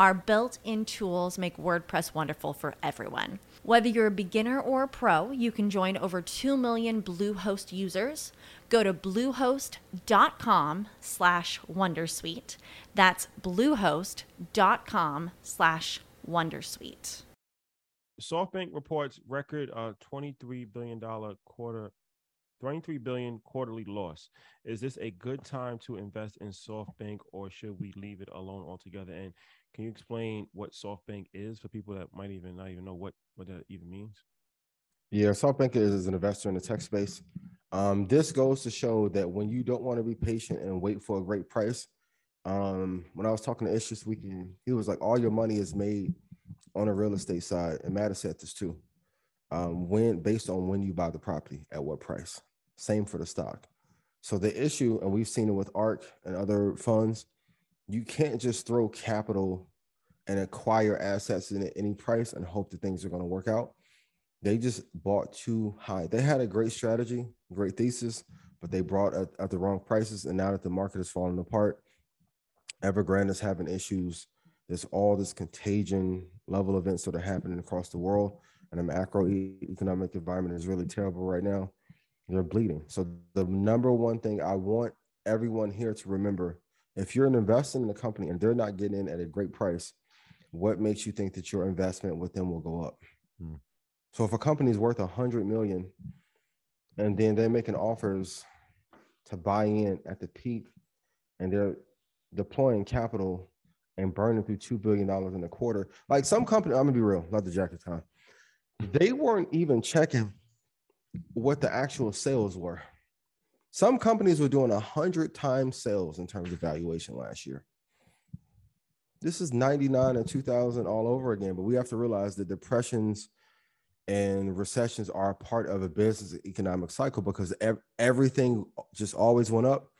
our built in tools make WordPress wonderful for everyone. Whether you're a beginner or a pro, you can join over 2 million Bluehost users. Go to bluehost.com slash wondersuite. That's bluehost.com slash wondersuite. SoftBank reports record uh, $23 billion quarter 23 billion quarterly loss. Is this a good time to invest in SoftBank or should we leave it alone altogether? And can you explain what SoftBank is for people that might even not even know what what that even means? Yeah, SoftBank is, is an investor in the tech space. Um, this goes to show that when you don't want to be patient and wait for a great price, um, when I was talking to Ish this weekend, he was like, all your money is made on the real estate side, and Matt said this too. Um, when based on when you buy the property at what price. Same for the stock. So the issue, and we've seen it with ARK and other funds, you can't just throw capital and acquire assets at any price and hope that things are going to work out. They just bought too high. They had a great strategy, great thesis, but they brought at, at the wrong prices. And now that the market is falling apart, Evergrande is having issues. There's all this contagion level events that are happening across the world, and the macroeconomic environment is really terrible right now. They're bleeding. So the number one thing I want everyone here to remember if you're an investor in a company and they're not getting in at a great price, what makes you think that your investment with them will go up? Hmm. So if a company is worth a hundred million and then they're making offers to buy in at the peak and they're deploying capital and burning through two billion dollars in a quarter, like some company, I'm gonna be real, not the jacket time. They weren't even checking what the actual sales were. Some companies were doing a hundred times sales in terms of valuation last year. This is 99 and 2000 all over again, but we have to realize that depressions and recessions are part of a business economic cycle because ev- everything just always went up.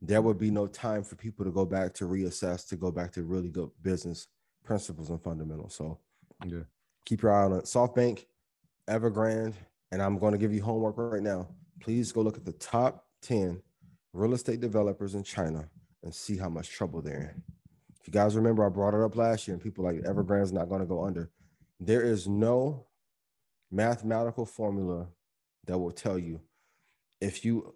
There would be no time for people to go back to reassess, to go back to really good business principles and fundamentals. So, yeah, keep your eye on it. SoftBank, Evergrande, and I'm going to give you homework right now. Please go look at the top 10 real estate developers in China and see how much trouble they're in. You guys remember, I brought it up last year, and people like mm-hmm. Evergrande's not going to go under. There is no mathematical formula that will tell you if you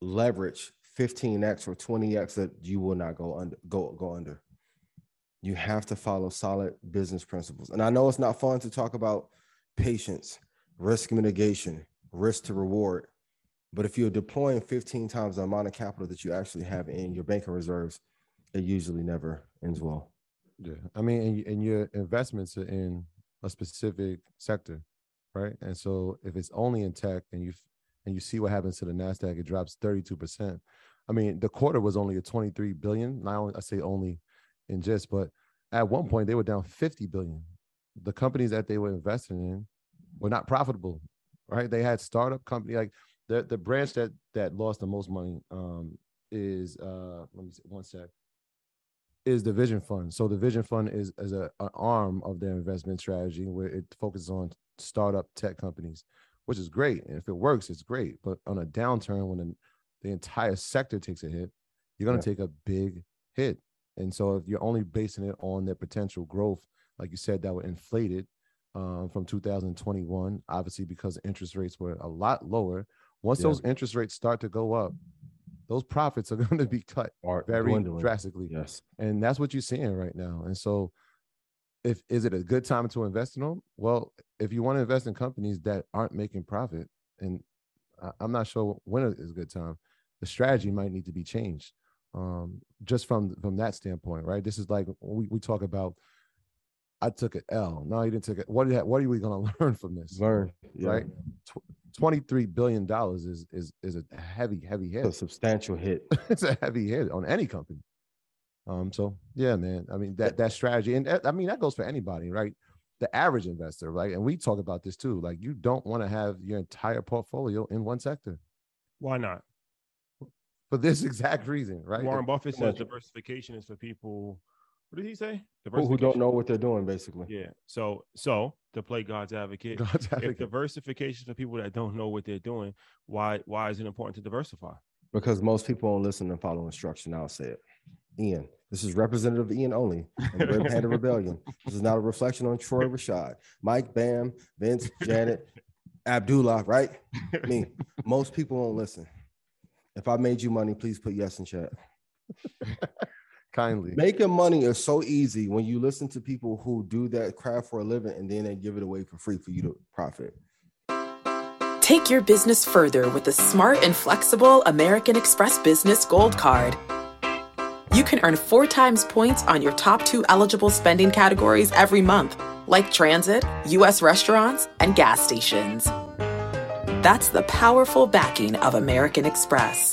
leverage 15x or 20x that you will not go under go go under. You have to follow solid business principles. And I know it's not fun to talk about patience, risk mitigation, risk to reward, but if you're deploying 15 times the amount of capital that you actually have in your banking reserves, it usually never ends well. Yeah. I mean, and, and your investments are in a specific sector, right? And so if it's only in tech and you and you see what happens to the Nasdaq, it drops 32%. I mean, the quarter was only a 23 billion. Now I say only in just, but at one point they were down 50 billion. The companies that they were investing in were not profitable, right? They had startup company like the the branch that that lost the most money um, is uh, let me see one sec is the vision fund. So the vision fund is as a an arm of their investment strategy where it focuses on startup tech companies, which is great. And if it works, it's great. But on a downturn, when the, the entire sector takes a hit, you're going to yeah. take a big hit. And so if you're only basing it on their potential growth, like you said, that were inflated um, from 2021, obviously because interest rates were a lot lower. Once Yeah. those interest rates start to go up, those profits are going to be cut Are very dwindling. drastically. Yes. And that's what you're seeing right now. And so, if is it a good time to invest in them? Well, if you want to invest in companies that aren't making profit, and I- I'm not sure when is a good time, the strategy might need to be changed. Um, just from from that standpoint, right? This is like we, we talk about. I took an L. No, you didn't take it. What what are we going to learn from this? Learn. Yeah. right? Twenty three billion dollars is is is a heavy heavy It's a hit. substantial hit. it's a heavy hit on any company. Um, so yeah, man. I mean that that strategy, and that- I mean that goes for anybody, right? The average investor, right? And we talk about this too. Like you don't want to have your entire portfolio in one sector Why not? for this exact reason, right? Warren Buffett says diversification is for people. What did he say? Who, who don't know what they're doing, basically. Yeah. So so to play God's advocate, God's if diversification for people that don't know what they're doing, why why is it important to diversify? Because most people don't listen and follow instruction. I'll say it. Ian, this is Representative Ian only and the Red Panda Rebellion. This is not a reflection on Troy Rashad, Mike, Bam, Vince, Janet, Abdullah, right? Me. Most people won't listen. If I made you money, please put yes in chat. kindly. Making money is so easy when you listen to people who do that craft for a living and then they give it away for free for you to profit. Take your business further with the smart and flexible American Express Business Gold Card. You can earn four times points on your top two eligible spending categories every month, like transit, U.S. restaurants, and gas stations. That's the powerful backing of American Express.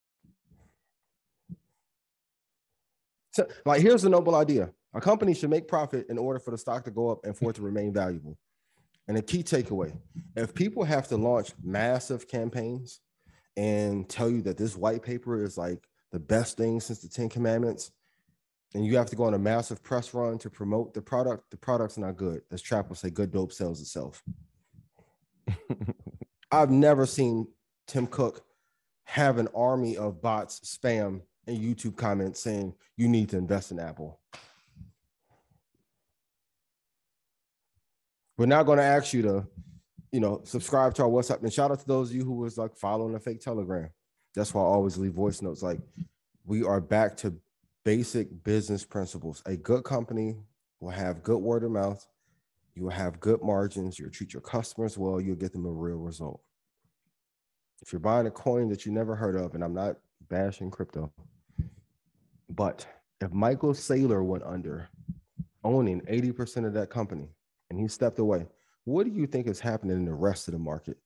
So, like, here's a noble idea: a company should make profit in order for the stock to go up and for it to remain valuable. And a key takeaway: if people have to launch massive campaigns and tell you that this white paper is like the best thing since the Ten Commandments, and you have to go on a massive press run to promote the product, the product's not good. As Trap will say, good dope sells itself. I've never seen Tim Cook have an army of bots spam and YouTube comments saying you need to invest in Apple. We're not going to ask you to, you know, subscribe to our WhatsApp. And shout out to those of you who was like following the fake Telegram. That's why I always leave voice notes. Like we are back to basic business principles. A good company will have good word of mouth. You will have good margins. You'll treat your customers well. You'll get them a real result. If you're buying a coin that you never heard of, and I'm not bashing crypto, but if Michael Saylor went under owning 80% of that company and he stepped away, what do you think is happening in the rest of the market?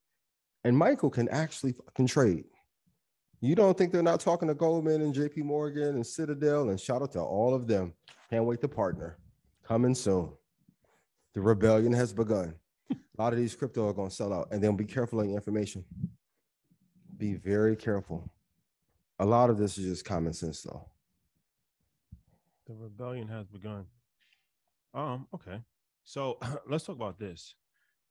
And Michael can actually can trade. You don't think they're not talking to Goldman and JP Morgan and Citadel and shout out to all of them. Can't wait to partner. Coming soon. The rebellion has begun. A lot of these crypto are going to sell out and then be careful on your information. Be very careful. A lot of this is just common sense though. The rebellion has begun. Um, okay. So let's talk about this.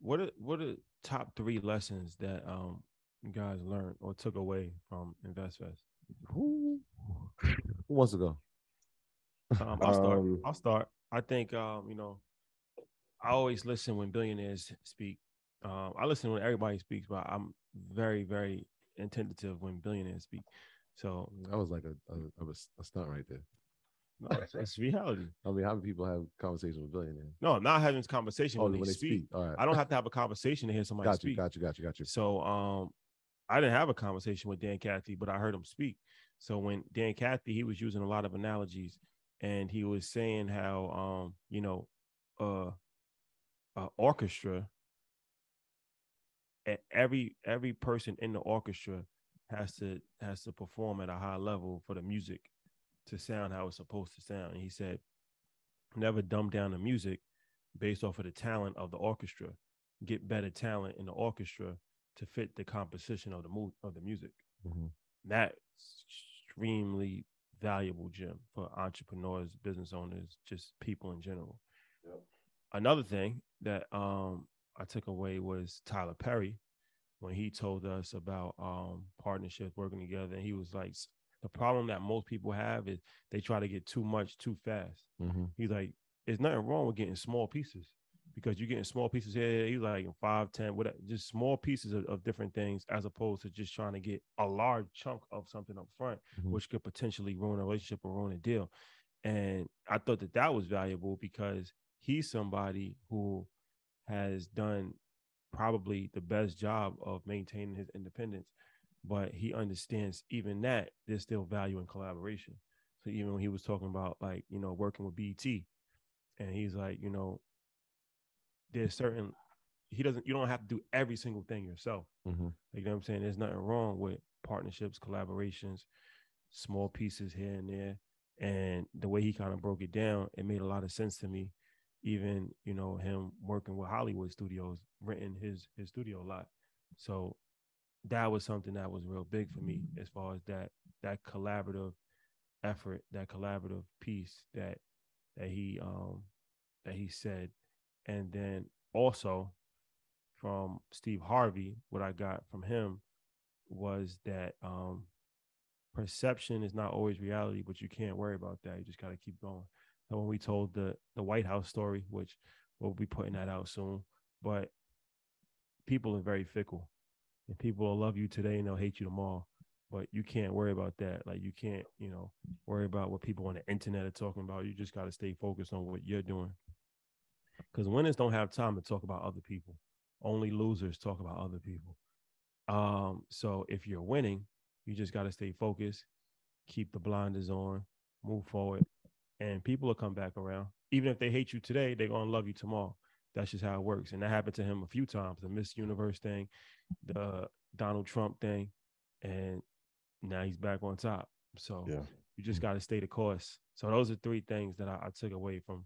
What are what are top three lessons that um you guys learned or took away from InvestFest? Who, who wants to go? Um, I'll start. Um, I'll start. I think um, you know, I always listen when billionaires speak. Um, I listen when everybody speaks, but I'm very, very attentive when billionaires speak. So That was like a a, a, a stunt right there. no, that's, that's reality. I mean, how many people have conversations with billionaires? No, I'm not having this conversation Oh, when, they, speak. All right. I don't have to have a conversation to hear somebody got you, speak. got you, got you, got you. So um I didn't have a conversation with Dan Cathy, but I heard him speak. So when Dan Cathy, he was using a lot of analogies and he was saying how um, you know, uh, uh orchestra every every person in the orchestra has to has to perform at a high level for the music to sound how it's supposed to sound. And he said, never dumb down the music based off of the talent of the orchestra. Get better talent in the orchestra to fit the composition of the mood of the music. Mhm. That's extremely valuable, Jim, for entrepreneurs, business owners, just people in general. Another thing that um I took away was Tyler Perry when he told us about um partnerships working together. And he was like, the problem that most people have is they try to get too much too fast. Mhm. He's like, there's nothing wrong with getting small pieces because you're getting small pieces here. He's like five, ten, whatever, just small pieces of, of different things as opposed to just trying to get a large chunk of something up front, Mhm. which could potentially ruin a relationship or ruin a deal. And I thought that that was valuable because he's somebody who has done probably the best job of maintaining his independence, but he understands even that there's still value in collaboration. So even when he was talking about like, you know, working with BET, and he's like, you know, there's certain he doesn't you don't have to do every single thing yourself. Mhm. Like, you know what I'm saying? There's nothing wrong with partnerships, collaborations, small pieces here and there. And the way he kind of broke it down, it made a lot of sense to me. Even, you know, him working with Hollywood studios, renting his his studio a lot. So that was something that was real big for me as far as that that collaborative effort, that collaborative piece that that he um that he said. And then also from Steve Harvey, what I got from him was that um perception is not always reality, but you can't worry about that. You just gotta keep going. And when we told the the White House story, which we'll be putting that out soon, but people are very fickle. And people will love you today and they'll hate you tomorrow. But you can't worry about that. Like you can't, you know, worry about what people on the internet are talking about. You just gotta stay focused on what you're doing. Because winners don't have time to talk about other people. Only losers talk about other people. Um, so if you're winning, you just got to stay focused, keep the blinders on, move forward, and people will come back around. Even if they hate you today, they're gonna love you tomorrow. That's just how it works. And that happened to him a few times. The Miss Universe thing, the Donald Trump thing, and now he's back on top. So Yeah. you just got to stay the course. So those are three things that I, I took away from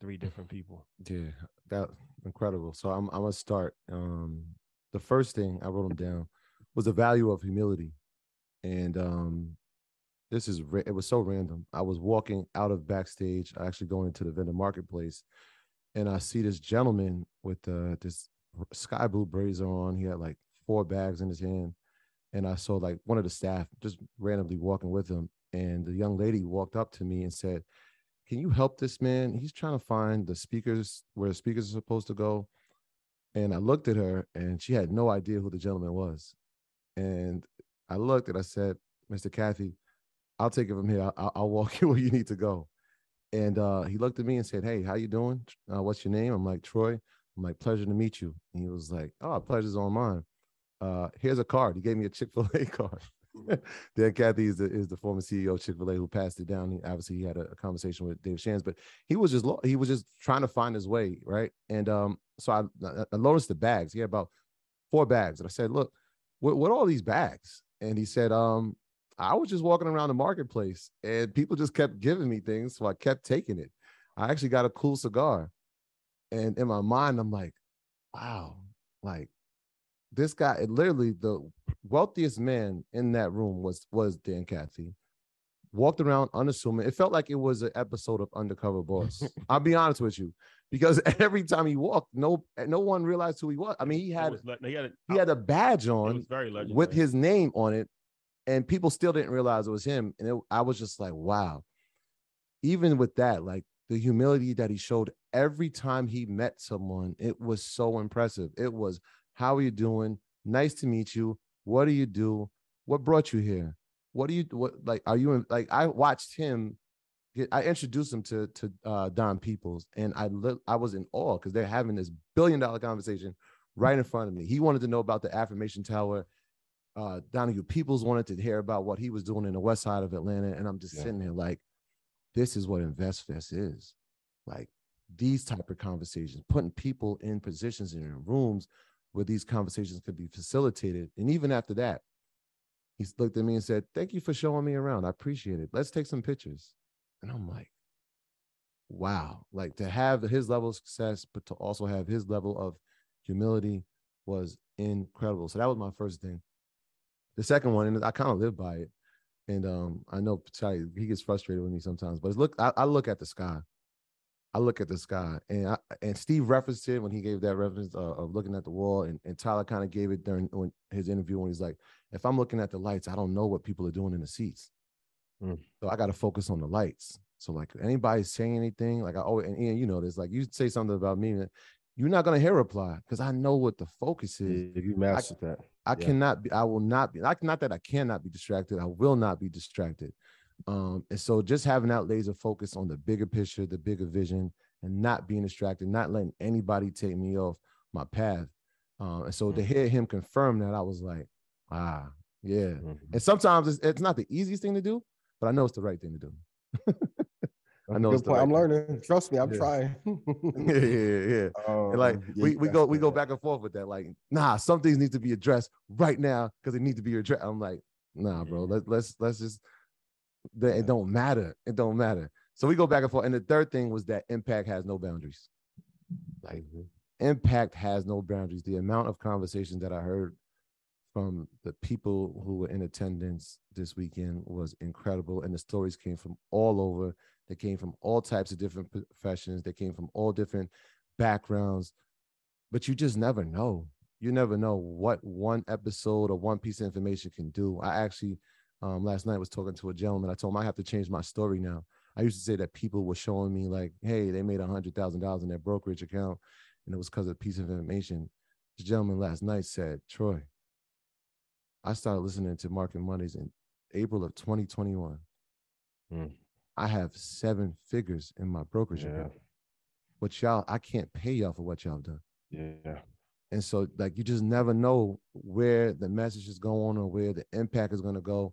three different people. Yeah, that incredible. So I'm I'm gonna start. Um, the first thing I wrote them down was the value of humility, and um, this is it was so random. I was walking out of backstage, actually going into the vendor marketplace, and I see this gentleman with uh, this sky blue blazer on. He had like four bags in his hand, and I saw like one of the staff just randomly walking with him, and the young lady walked up to me and said can you help this man? He's trying to find the speakers where the speakers are supposed to go. And I looked at her and she had no idea who the gentleman was. And I looked and I said, Mr. Cathy, I'll take it from here. I'll, I'll walk you where you need to go. And uh, he looked at me and said, Hey, how you doing? Uh, what's your name? I'm like, Troy. I'm like, pleasure to meet you. And he was like, Oh, pleasure's on mine. Uh, here's a card. He gave me a Chick-fil-A card. Dan Cathy is the is the former CEO of Chick Fil A who passed it down. He, obviously, he had a, a conversation with Dave Shands, but he was just he was just trying to find his way, right? And um, so I, I I noticed the bags. He had about four bags, and I said, "Look, what what are all these bags?" And he said, "Um, I was just walking around the marketplace, and people just kept giving me things, so I kept taking it. I actually got a cool cigar, and in my mind, I'm like, wow, like." This guy, it literally the wealthiest man in that room was was Dan Cathy. Walked around unassuming. It felt like it was an episode of Undercover Boss. I'll be honest with you, because every time he walked, no no one realized who he was. I mean, he had was he had a, he had a badge on with his name on it, and people still didn't realize it was him. And it, I was just like, wow. Even with that, like the humility that he showed every time he met someone, it was so impressive. It was, how are you doing? Nice to meet you. What do you do? What brought you here? What do you what like? Are you in, like? I watched him. Get, I introduced him to to uh, Don Peoples, and I li- I was in awe because they're having this billion dollar conversation right in front of me. He wanted to know about the affirmation tower uh Donahue Peoples wanted to hear about what he was doing in the west side of Atlanta. And I'm just Yeah. sitting there like, this is what InvestFest is. Like these type of conversations, putting people in positions and in rooms where these conversations could be facilitated. And even after that, he looked at me and said, Thank you for showing me around. I appreciate it. Let's take some pictures. And I'm like, wow. Like to have his level of success, but to also have his level of humility was incredible. So that was my first thing. The second one, and I kind of live by it. And um, I know he gets frustrated with me sometimes, but it's look, I, I look at the sky. I look at the sky, and I, and Steve referenced it when he gave that reference uh, of looking at the wall, and, and Tyler kind of gave it during when, his interview when he's like, "If I'm looking at the lights, I don't know what people are doing in the seats, mm. so I got to focus on the lights." So like anybody saying anything, like I always and Ian, you know this, like you say something about me, you're not gonna hear reply because I know what the focus is. If you mastered that, I yeah. cannot be. I will not be. Like not that I cannot be distracted. I will not be distracted. Um, and so just having that laser focus on the bigger picture, the bigger vision, and not being distracted, not letting anybody take me off my path. Um, and so mm-hmm. to hear him confirm that, I was like, ah, yeah. Mm-hmm. And sometimes it's, it's not the easiest thing to do, but I know it's the right thing to do. I know it's right I'm learning. Trust me, I'm yeah. trying. yeah, yeah, yeah. Um, like yeah, we, we go we go back and forth with that. Like, nah, some things need to be addressed right now because they need to be addressed. I'm like, nah, bro. Let, let's let's just it don't matter. It don't matter. So we go back and forth. And the third thing was that impact has no boundaries. Like mm-hmm. impact has no boundaries. The amount of conversations that I heard from the people who were in attendance this weekend was incredible. And the stories came from all over. They came from all types of different professions. They came from all different backgrounds. But you just never know. You never know what one episode or one piece of information can do. I actually um, last night was talking to a gentleman. I told him I have to change my story now. I used to say that people were showing me like, hey, they made a hundred thousand dollars in their brokerage account, and it was because of a piece of information. The gentleman last night said, Troy, I started listening to Market Mondays in April of 2021. Mm. I have seven figures in my brokerage yeah. account. But y'all, I can't pay y'all for what y'all done. Yeah. And so, like, you just never know where the message is going or where the impact is going to go.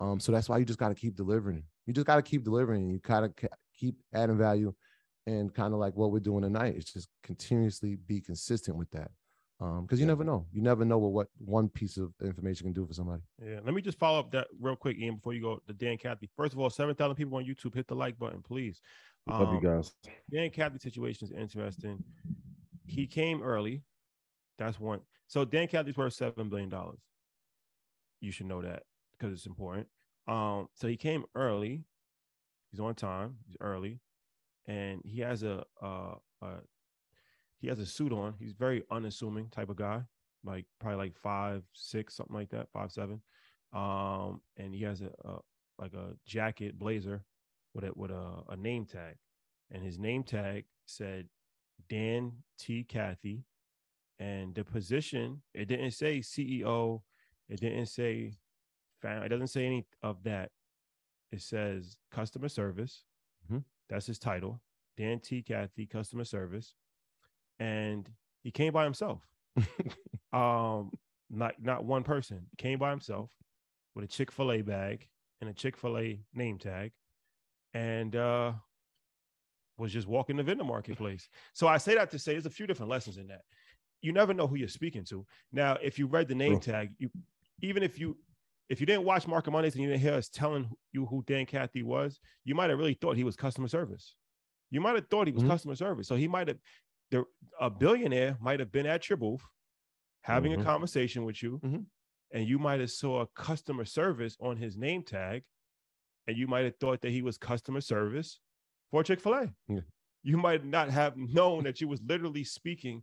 Um, so that's why you just got to keep delivering. You just got to keep delivering. You kind of keep adding value, and kind of like what we're doing tonight. It's just continuously be consistent with that, because um, you yeah. never know. You never know what, what one piece of information can do for somebody. Yeah. Let me just follow up that real quick, Ian, before you go to Dan Cathy. First of all, seven thousand people on YouTube. Hit the like button, please. Um, Love you um, guys. Dan Cathy situation is interesting. He came early. That's one. So Dan Cathy's worth seven billion dollars. You should know that because it's important. Um, so he came early. He's on time. He's early, and he has a, a, a he has a suit on. He's very unassuming type of guy, like probably like five six something like that, five seven. Um, and he has a, a like a jacket blazer with a with a, a name tag, and his name tag said Dan T. Cathy, and the position it didn't say CEO, it didn't say it doesn't say any of that. It says customer service. Mm-hmm. That's his title. Dan T. Cathy, customer service. And he came by himself. um, not not one person. He came by himself with a Chick-fil-A bag and a Chick-fil-A name tag. And uh was just walking the vendor marketplace. So I say that to say there's a few different lessons in that. You never know who you're speaking to. Now, if you read the name tag, you even if you if you didn't watch Market Mondays and you didn't hear us telling you who Dan Cathy was, you might have really thought he was customer service. You might have thought he was mm-hmm. customer service. So he might have, the, a billionaire might have been at your booth having mm-hmm. a conversation with you, mm-hmm. and you might have saw customer service on his name tag, and you might have thought that he was customer service for Chick Fil A. Yeah. You might not have known that you was literally speaking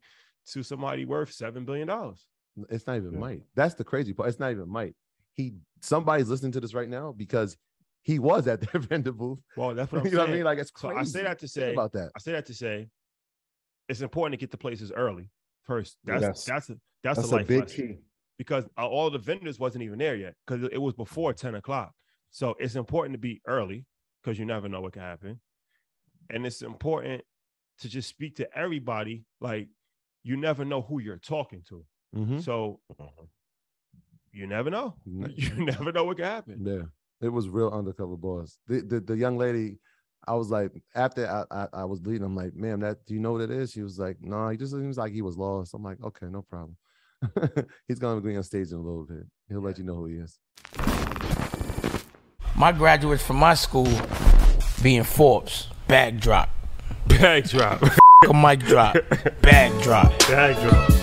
to somebody worth seven billion dollars. It's not even yeah. might. That's the crazy part. It's not even might he somebody's listening to this right now because he was at the vendor booth. Well, that's what I'm you saying. know what I mean? Like it's crazy. So I say that to say Think about that. I say that to say it's important to get to places early first. That's yes. that's a that's, that's a, a big lesson. key because all the vendors wasn't even there yet because it was before 10 o'clock. So it's important to be early because you never know what can happen. And it's important to just speak to everybody. Like you never know who you're talking to. Mm-hmm. So mm-hmm you never know. You never know what can happen. Yeah, it was real undercover boss. The the, the young lady, I was like, after I, I, I was leading, I'm like, ma'am, that do you know what it is? She was like, no, he just seems like he was lost. I'm like, okay, no problem. He's gonna be on stage in a little bit. He'll let you know who he is. My graduates from my school being Forbes, bag drop. Bag drop. a mic drop, bag drop. Bag drop.